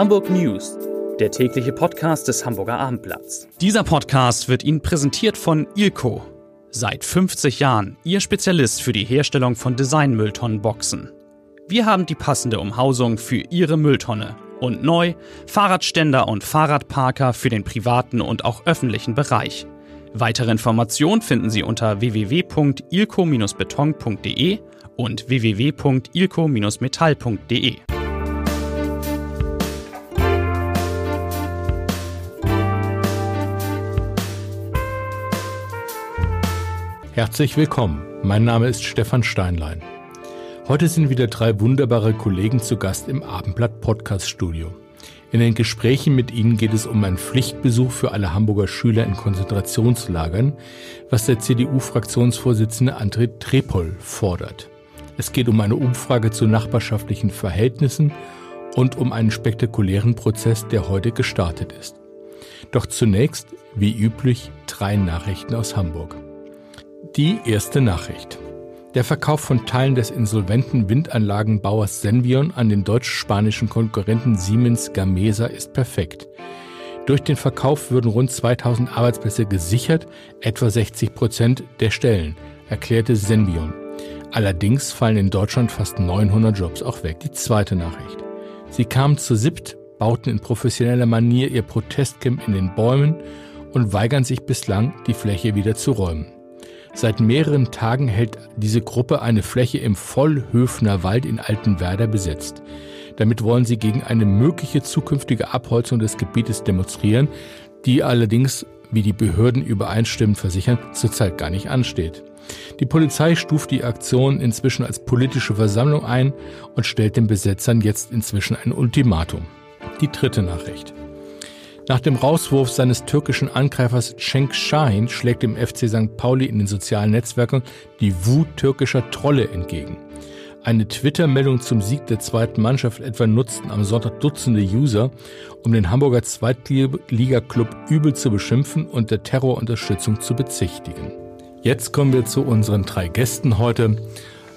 Hamburg News, der tägliche Podcast des Hamburger Abendblatts. Dieser Podcast wird Ihnen präsentiert von Ilko. Seit 50 Jahren Ihr Spezialist für die Herstellung von Designmülltonnenboxen. Wir haben die passende Umhausung für Ihre Mülltonne. Und neu Fahrradständer und Fahrradparker für den privaten und auch öffentlichen Bereich. Weitere Informationen finden Sie unter www.ilco-beton.de und www.ilco-metall.de. Herzlich willkommen. Mein Name ist Stefan Steinlein. Heute sind wieder drei wunderbare Kollegen zu Gast im Abendblatt Podcast Studio. In den Gesprächen mit ihnen geht es um einen Pflichtbesuch für alle Hamburger Schüler in Konzentrationslagern, was der CDU-Fraktionsvorsitzende André Trepol fordert. Es geht um eine Umfrage zu nachbarschaftlichen Verhältnissen und um einen spektakulären Prozess, der heute gestartet ist. Doch zunächst, wie üblich, drei Nachrichten aus Hamburg. Die erste Nachricht. Der Verkauf von Teilen des insolventen Windanlagenbauers Senvion an den deutsch-spanischen Konkurrenten Siemens Gamesa ist perfekt. Durch den Verkauf würden rund 2000 Arbeitsplätze gesichert, etwa 60 Prozent der Stellen, erklärte Senvion. Allerdings fallen in Deutschland fast 900 Jobs auch weg. Die zweite Nachricht. Sie kamen zu SIPT, bauten in professioneller Manier ihr Protestcamp in den Bäumen und weigern sich bislang, die Fläche wieder zu räumen. Seit mehreren Tagen hält diese Gruppe eine Fläche im Vollhöfner Wald in Altenwerder besetzt. Damit wollen sie gegen eine mögliche zukünftige Abholzung des Gebietes demonstrieren, die allerdings, wie die Behörden übereinstimmend versichern, zurzeit gar nicht ansteht. Die Polizei stuft die Aktion inzwischen als politische Versammlung ein und stellt den Besetzern jetzt inzwischen ein Ultimatum. Die dritte Nachricht. Nach dem Rauswurf seines türkischen Angreifers Cenk Şahin schlägt dem FC St. Pauli in den sozialen Netzwerken die Wut türkischer Trolle entgegen. Eine Twitter-Meldung zum Sieg der zweiten Mannschaft etwa nutzten am Sonntag Dutzende User, um den Hamburger Zweitliga-Club übel zu beschimpfen und der Terrorunterstützung zu bezichtigen. Jetzt kommen wir zu unseren drei Gästen heute.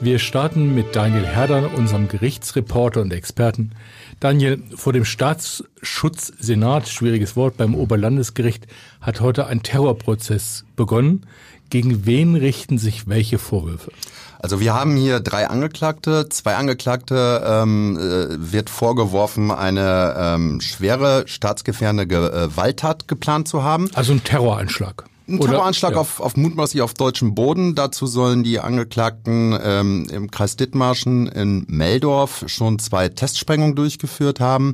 Wir starten mit Daniel Herder, unserem Gerichtsreporter und Experten. Daniel, vor dem Staatsschutzsenat, schwieriges Wort, beim Oberlandesgericht hat heute ein Terrorprozess begonnen. Gegen wen richten sich welche Vorwürfe? Also wir haben hier drei Angeklagte. Zwei Angeklagte ähm, äh, wird vorgeworfen, eine ähm, schwere staatsgefährdende Gewalttat geplant zu haben. Also ein Terroranschlag. Ein Terroranschlag ja. auf, auf mutmaßlich auf deutschem Boden. Dazu sollen die Angeklagten ähm, im Kreis Dithmarschen in Meldorf schon zwei Testsprengungen durchgeführt haben.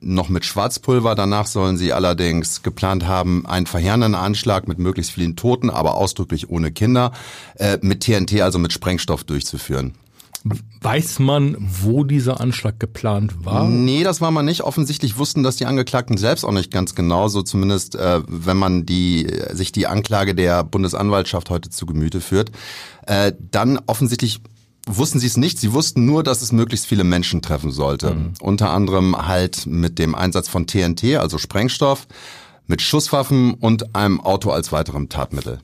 Noch mit Schwarzpulver. Danach sollen sie allerdings geplant haben, einen verheerenden Anschlag mit möglichst vielen Toten, aber ausdrücklich ohne Kinder, äh, mit TNT, also mit Sprengstoff durchzuführen. Weiß man, wo dieser Anschlag geplant war? Nee, das war man nicht. Offensichtlich wussten das die Angeklagten selbst auch nicht ganz genau, so zumindest äh, wenn man die sich die Anklage der Bundesanwaltschaft heute zu Gemüte führt. Äh, dann offensichtlich wussten sie es nicht. Sie wussten nur, dass es möglichst viele Menschen treffen sollte. Mhm. Unter anderem halt mit dem Einsatz von TNT, also Sprengstoff, mit Schusswaffen und einem Auto als weiterem Tatmittel.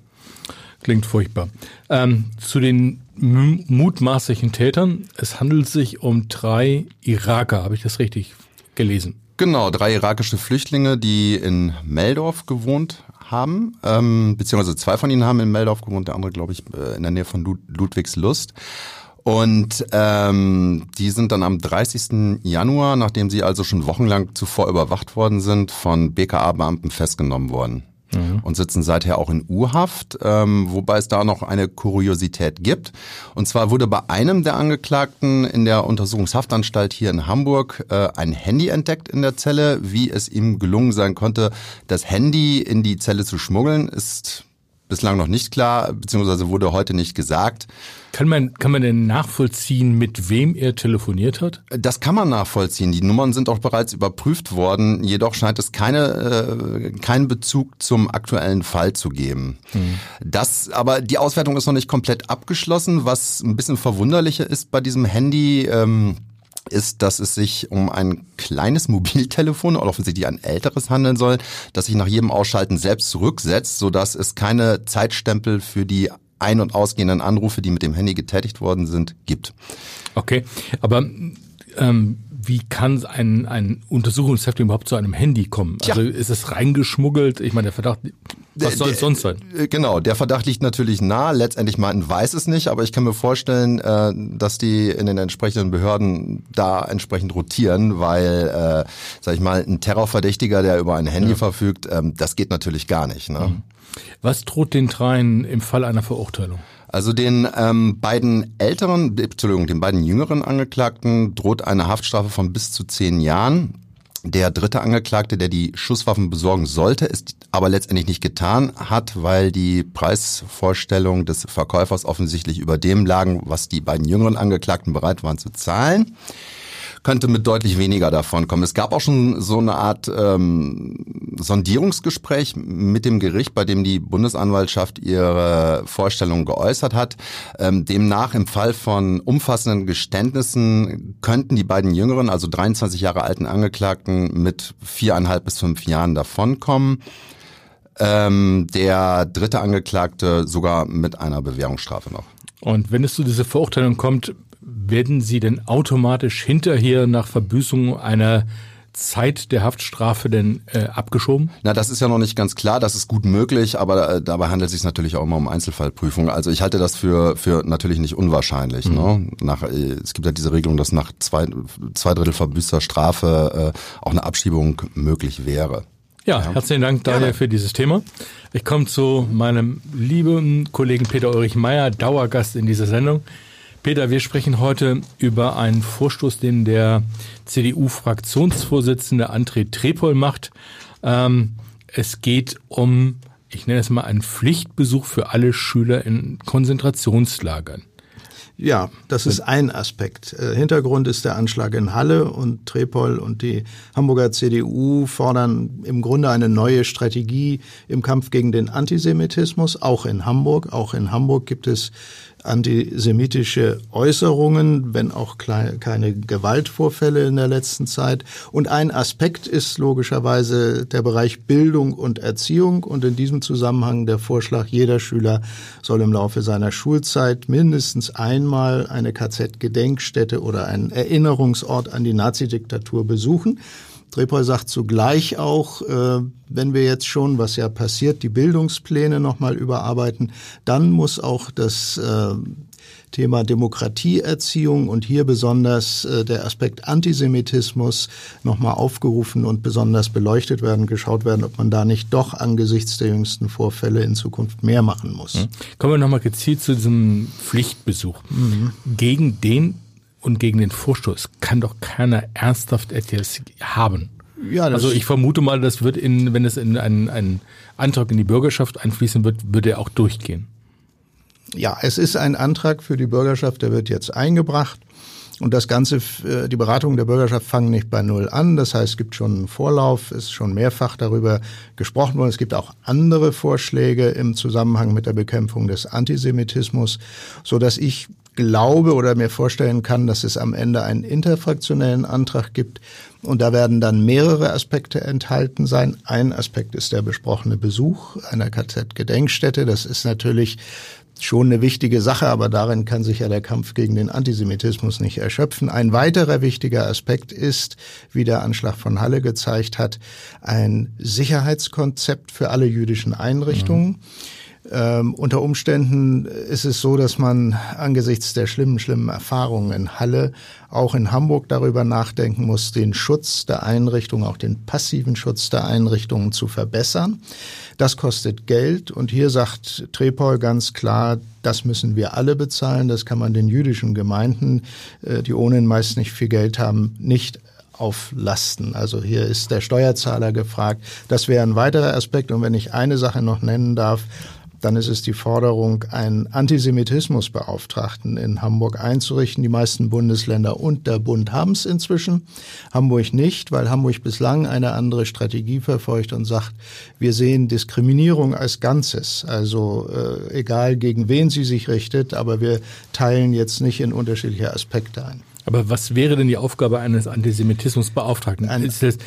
Klingt furchtbar. Ähm, zu den mutmaßlichen Tätern. Es handelt sich um drei Iraker. Habe ich das richtig gelesen? Genau, drei irakische Flüchtlinge, die in Meldorf gewohnt haben, ähm, beziehungsweise zwei von ihnen haben in Meldorf gewohnt, der andere, glaube ich, äh, in der Nähe von Ludwigslust. Und ähm, die sind dann am 30. Januar, nachdem sie also schon wochenlang zuvor überwacht worden sind, von BKA-Beamten festgenommen worden mhm. und sitzen seither auch in U-Haft, ähm, wobei es da noch eine Kuriosität gibt. Und zwar wurde bei einem der Angeklagten in der Untersuchungshaftanstalt hier in Hamburg äh, ein Handy entdeckt in der Zelle. Wie es ihm gelungen sein konnte, das Handy in die Zelle zu schmuggeln, ist bislang noch nicht klar, beziehungsweise wurde heute nicht gesagt. Kann man, kann man denn nachvollziehen, mit wem er telefoniert hat? Das kann man nachvollziehen. Die Nummern sind auch bereits überprüft worden. Jedoch scheint es keine, äh, keinen Bezug zum aktuellen Fall zu geben. Mhm. Das, aber die Auswertung ist noch nicht komplett abgeschlossen. Was ein bisschen verwunderlicher ist bei diesem Handy, ähm, ist, dass es sich um ein kleines Mobiltelefon oder offensichtlich ein älteres handeln soll, das sich nach jedem Ausschalten selbst zurücksetzt, sodass es keine Zeitstempel für die ein- und ausgehenden Anrufe, die mit dem Handy getätigt worden sind, gibt. Okay, aber ähm, wie kann ein, ein Untersuchungshäftling überhaupt zu einem Handy kommen? Tja. Also ist es reingeschmuggelt? Ich meine, der Verdacht, was soll es sonst sein? Äh, Genau, der Verdacht liegt natürlich nah. Letztendlich man weiß es nicht, aber ich kann mir vorstellen, äh, dass die in den entsprechenden Behörden da entsprechend rotieren, weil, äh, sag ich mal, ein Terrorverdächtiger, der über ein Handy verfügt, ähm, das geht natürlich gar nicht. Ne? Was droht den dreien im Fall einer Verurteilung? Also den ähm, beiden älteren, äh, Entschuldigung, den beiden jüngeren Angeklagten droht eine Haftstrafe von bis zu zehn Jahren. Der dritte Angeklagte, der die Schusswaffen besorgen sollte, ist aber letztendlich nicht getan hat, weil die Preisvorstellungen des Verkäufers offensichtlich über dem lagen, was die beiden jüngeren Angeklagten bereit waren zu zahlen könnte mit deutlich weniger davon kommen. Es gab auch schon so eine Art ähm, Sondierungsgespräch mit dem Gericht, bei dem die Bundesanwaltschaft ihre Vorstellungen geäußert hat. Ähm, demnach im Fall von umfassenden Geständnissen könnten die beiden jüngeren, also 23 Jahre alten Angeklagten mit viereinhalb bis fünf Jahren davonkommen. Ähm, der dritte Angeklagte sogar mit einer Bewährungsstrafe noch. Und wenn es zu dieser Verurteilung kommt, werden Sie denn automatisch hinterher nach Verbüßung einer Zeit der Haftstrafe denn äh, abgeschoben? Na, das ist ja noch nicht ganz klar. Das ist gut möglich, aber äh, dabei handelt es sich natürlich auch immer um Einzelfallprüfung. Also ich halte das für für natürlich nicht unwahrscheinlich. Ne? Nach, äh, es gibt ja diese Regelung, dass nach zwei, zwei Drittel verbüßter Strafe äh, auch eine Abschiebung möglich wäre. Ja, herzlichen Dank, Daniel, für dieses Thema. Ich komme zu meinem lieben Kollegen Peter Ulrich Meyer, Dauergast in dieser Sendung. Peter, wir sprechen heute über einen Vorstoß, den der CDU-Fraktionsvorsitzende André Trepol macht. Ähm, es geht um, ich nenne es mal, einen Pflichtbesuch für alle Schüler in Konzentrationslagern. Ja, das ist ein Aspekt. Äh, Hintergrund ist der Anschlag in Halle und Trepol und die Hamburger CDU fordern im Grunde eine neue Strategie im Kampf gegen den Antisemitismus, auch in Hamburg. Auch in Hamburg gibt es antisemitische Äußerungen, wenn auch keine Gewaltvorfälle in der letzten Zeit. Und ein Aspekt ist logischerweise der Bereich Bildung und Erziehung und in diesem Zusammenhang der Vorschlag, jeder Schüler soll im Laufe seiner Schulzeit mindestens einmal eine KZ-Gedenkstätte oder einen Erinnerungsort an die Nazidiktatur besuchen. Trepol sagt zugleich auch, äh, wenn wir jetzt schon, was ja passiert, die Bildungspläne nochmal überarbeiten, dann muss auch das äh, Thema Demokratieerziehung und hier besonders äh, der Aspekt Antisemitismus nochmal aufgerufen und besonders beleuchtet werden, geschaut werden, ob man da nicht doch angesichts der jüngsten Vorfälle in Zukunft mehr machen muss. Kommen wir nochmal gezielt zu diesem Pflichtbesuch. Gegen den und gegen den Vorstoß kann doch keiner ernsthaft etwas haben. Ja, also ich vermute mal, das wird in, wenn es in einen, einen Antrag in die Bürgerschaft einfließen wird, wird er auch durchgehen. Ja, es ist ein Antrag für die Bürgerschaft, der wird jetzt eingebracht. Und das Ganze, äh, die Beratungen der Bürgerschaft fangen nicht bei Null an. Das heißt, es gibt schon einen Vorlauf, es ist schon mehrfach darüber gesprochen worden. Es gibt auch andere Vorschläge im Zusammenhang mit der Bekämpfung des Antisemitismus, so dass ich glaube oder mir vorstellen kann, dass es am Ende einen interfraktionellen Antrag gibt. Und da werden dann mehrere Aspekte enthalten sein. Ein Aspekt ist der besprochene Besuch einer KZ-Gedenkstätte. Das ist natürlich schon eine wichtige Sache, aber darin kann sich ja der Kampf gegen den Antisemitismus nicht erschöpfen. Ein weiterer wichtiger Aspekt ist, wie der Anschlag von Halle gezeigt hat, ein Sicherheitskonzept für alle jüdischen Einrichtungen. Ähm, unter Umständen ist es so, dass man angesichts der schlimmen, schlimmen Erfahrungen in Halle auch in Hamburg darüber nachdenken muss, den Schutz der Einrichtungen, auch den passiven Schutz der Einrichtungen zu verbessern. Das kostet Geld und hier sagt Trepol ganz klar, das müssen wir alle bezahlen. Das kann man den jüdischen Gemeinden, äh, die ohnehin meist nicht viel Geld haben, nicht auflasten. Also hier ist der Steuerzahler gefragt. Das wäre ein weiterer Aspekt. Und wenn ich eine Sache noch nennen darf, dann ist es die Forderung, einen Antisemitismusbeauftragten in Hamburg einzurichten. Die meisten Bundesländer und der Bund haben es inzwischen. Hamburg nicht, weil Hamburg bislang eine andere Strategie verfolgt und sagt, wir sehen Diskriminierung als Ganzes. Also äh, egal gegen wen sie sich richtet, aber wir teilen jetzt nicht in unterschiedliche Aspekte ein. Aber was wäre denn die Aufgabe eines Antisemitismusbeauftragten? Ein- Ist das,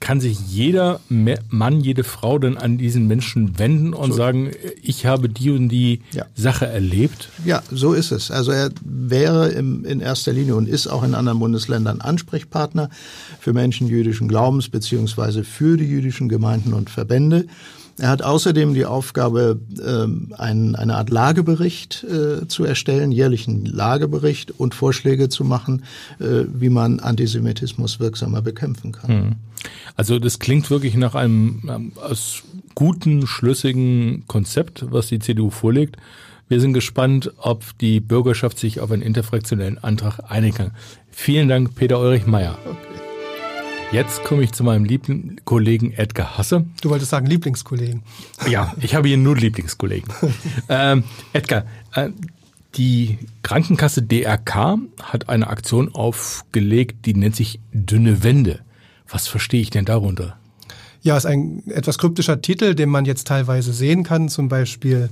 kann sich jeder Mann, jede Frau dann an diesen Menschen wenden und so. sagen, ich habe die und die ja. Sache erlebt? Ja, so ist es. Also er wäre im, in erster Linie und ist auch in anderen Bundesländern Ansprechpartner für Menschen jüdischen Glaubens beziehungsweise für die jüdischen Gemeinden und Verbände. Er hat außerdem die Aufgabe, ähm, einen, eine Art Lagebericht äh, zu erstellen, jährlichen Lagebericht und Vorschläge zu machen, äh, wie man Antisemitismus wirksamer bekämpfen kann. Hm. Also das klingt wirklich nach einem ähm, aus guten, schlüssigen Konzept, was die CDU vorlegt. Wir sind gespannt, ob die Bürgerschaft sich auf einen interfraktionellen Antrag einigen kann. Vielen Dank, Peter Ulrich Meyer. Okay. Jetzt komme ich zu meinem lieben Kollegen Edgar Hasse. Du wolltest sagen Lieblingskollegen. Ja, ich habe hier nur Lieblingskollegen. ähm, Edgar, äh, die Krankenkasse DRK hat eine Aktion aufgelegt, die nennt sich Dünne Wände. Was verstehe ich denn darunter? Ja, ist ein etwas kryptischer Titel, den man jetzt teilweise sehen kann, zum Beispiel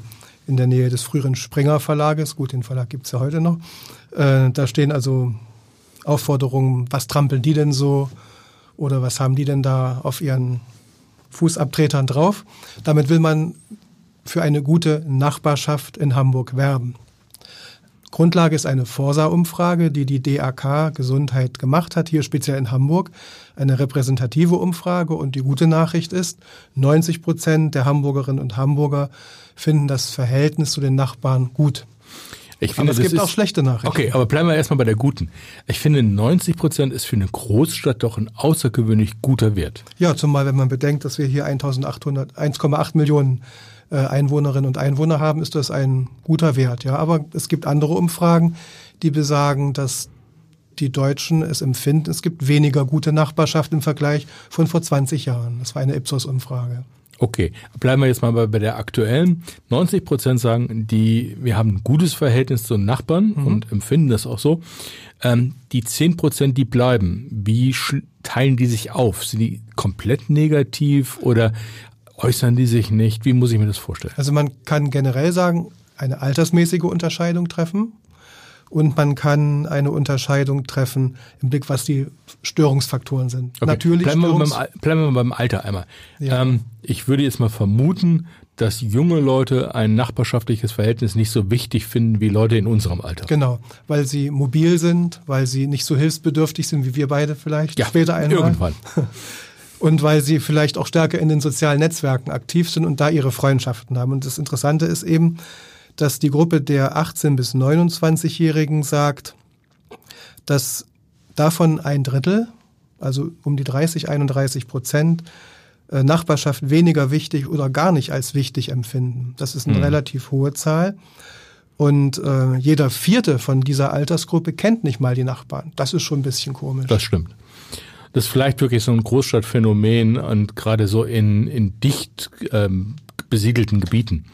in der Nähe des früheren Springer Verlages. Gut, den Verlag gibt's ja heute noch. Äh, da stehen also Aufforderungen, was trampeln die denn so? Oder was haben die denn da auf ihren Fußabtretern drauf? Damit will man für eine gute Nachbarschaft in Hamburg werben. Grundlage ist eine Forsa-Umfrage, die die DAK Gesundheit gemacht hat, hier speziell in Hamburg. Eine repräsentative Umfrage und die gute Nachricht ist, 90 Prozent der Hamburgerinnen und Hamburger finden das Verhältnis zu den Nachbarn gut. Ich finde, aber es gibt auch schlechte Nachrichten. Okay, aber bleiben wir erstmal bei der guten. Ich finde, 90 Prozent ist für eine Großstadt doch ein außergewöhnlich guter Wert. Ja, zumal wenn man bedenkt, dass wir hier 1.800, 1,8 Millionen äh, Einwohnerinnen und Einwohner haben, ist das ein guter Wert. Ja, aber es gibt andere Umfragen, die besagen, dass die Deutschen es empfinden, es gibt weniger gute Nachbarschaft im Vergleich von vor 20 Jahren. Das war eine Ipsos-Umfrage. Okay, bleiben wir jetzt mal bei, bei der aktuellen. 90 Prozent sagen, die, wir haben ein gutes Verhältnis zu Nachbarn mhm. und empfinden das auch so. Ähm, die 10 Prozent, die bleiben, wie teilen die sich auf? Sind die komplett negativ oder äußern die sich nicht? Wie muss ich mir das vorstellen? Also man kann generell sagen, eine altersmäßige Unterscheidung treffen und man kann eine Unterscheidung treffen im Blick, was die Störungsfaktoren sind. Okay. Natürlich bleiben, Störungs wir beim, bleiben wir beim Alter einmal. Ja. Ähm, ich würde jetzt mal vermuten, dass junge Leute ein nachbarschaftliches Verhältnis nicht so wichtig finden wie Leute in unserem Alter. Genau, weil sie mobil sind, weil sie nicht so hilfsbedürftig sind wie wir beide vielleicht ja, später einmal. Irgendwann. Und weil sie vielleicht auch stärker in den sozialen Netzwerken aktiv sind und da ihre Freundschaften haben. Und das Interessante ist eben, dass die Gruppe der 18- bis 29-Jährigen sagt, dass davon ein Drittel, also um die 30, 31 Prozent, äh, Nachbarschaft weniger wichtig oder gar nicht als wichtig empfinden. Das ist eine mhm. relativ hohe Zahl. Und äh, jeder vierte von dieser Altersgruppe kennt nicht mal die Nachbarn. Das ist schon ein bisschen komisch. Das stimmt. Das ist vielleicht wirklich so ein Großstadtphänomen und gerade so in, in dicht ähm, besiedelten Gebieten.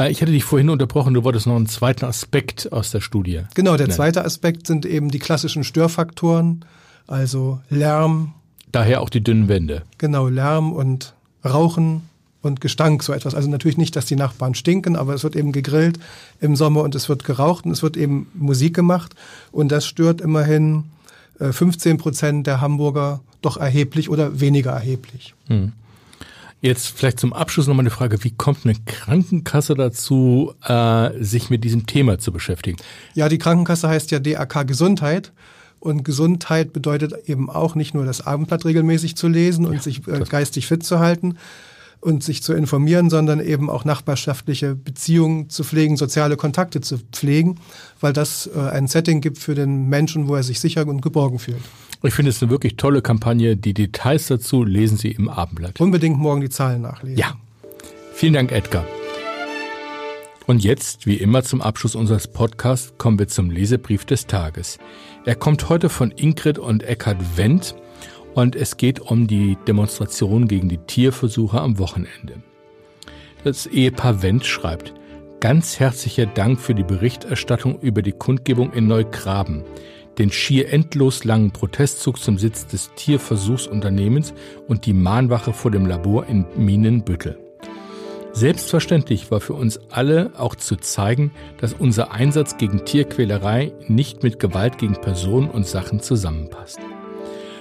Äh, ich hatte dich vorhin unterbrochen, du wolltest noch einen zweiten Aspekt aus der Studie. Genau, der nennen. zweite Aspekt sind eben die klassischen Störfaktoren, also Lärm. Daher auch die dünnen Wände. Genau, Lärm und Rauchen und Gestank, so etwas. Also natürlich nicht, dass die Nachbarn stinken, aber es wird eben gegrillt im Sommer und es wird geraucht und es wird eben Musik gemacht und das stört immerhin 15 äh, Prozent der Hamburger doch erheblich oder weniger erheblich. Hm. Jetzt vielleicht zum Abschluss nochmal eine Frage. Wie kommt eine Krankenkasse dazu, äh, sich mit diesem Thema zu beschäftigen? Ja, die Krankenkasse heißt ja DAK Gesundheit. Und Gesundheit bedeutet eben auch nicht nur das Abendblatt regelmäßig zu lesen und ja, sich äh, geistig fit zu halten und sich zu informieren, sondern eben auch nachbarschaftliche Beziehungen zu pflegen, soziale Kontakte zu pflegen, weil das äh, ein Setting gibt für den Menschen, wo er sich sicher und geborgen fühlt. Ich finde es eine wirklich tolle Kampagne. Die Details dazu lesen Sie im Abendblatt. Unbedingt morgen die Zahlen nachlesen. Ja. Vielen Dank, Edgar. Und jetzt, wie immer zum Abschluss unseres Podcasts, kommen wir zum Lesebrief des Tages. Er kommt heute von Ingrid und Eckhard Wendt und es geht um die Demonstration gegen die Tierversuche am Wochenende. Das Ehepaar Wendt schreibt, Ganz herzlicher Dank für die Berichterstattung über die Kundgebung in Neugraben den schier endlos langen Protestzug zum Sitz des Tierversuchsunternehmens und die Mahnwache vor dem Labor in Minenbüttel. Selbstverständlich war für uns alle auch zu zeigen, dass unser Einsatz gegen Tierquälerei nicht mit Gewalt gegen Personen und Sachen zusammenpasst.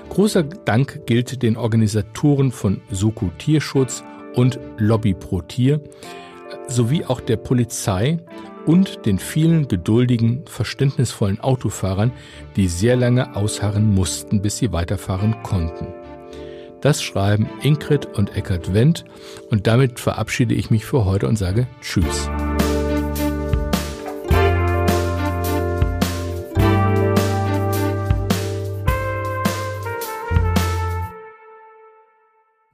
Großer Dank gilt den Organisatoren von Soko Tierschutz und Lobby Pro Tier sowie auch der Polizei und den vielen geduldigen, verständnisvollen Autofahrern, die sehr lange ausharren mussten, bis sie weiterfahren konnten. Das schreiben Ingrid und Eckert Wendt und damit verabschiede ich mich für heute und sage Tschüss.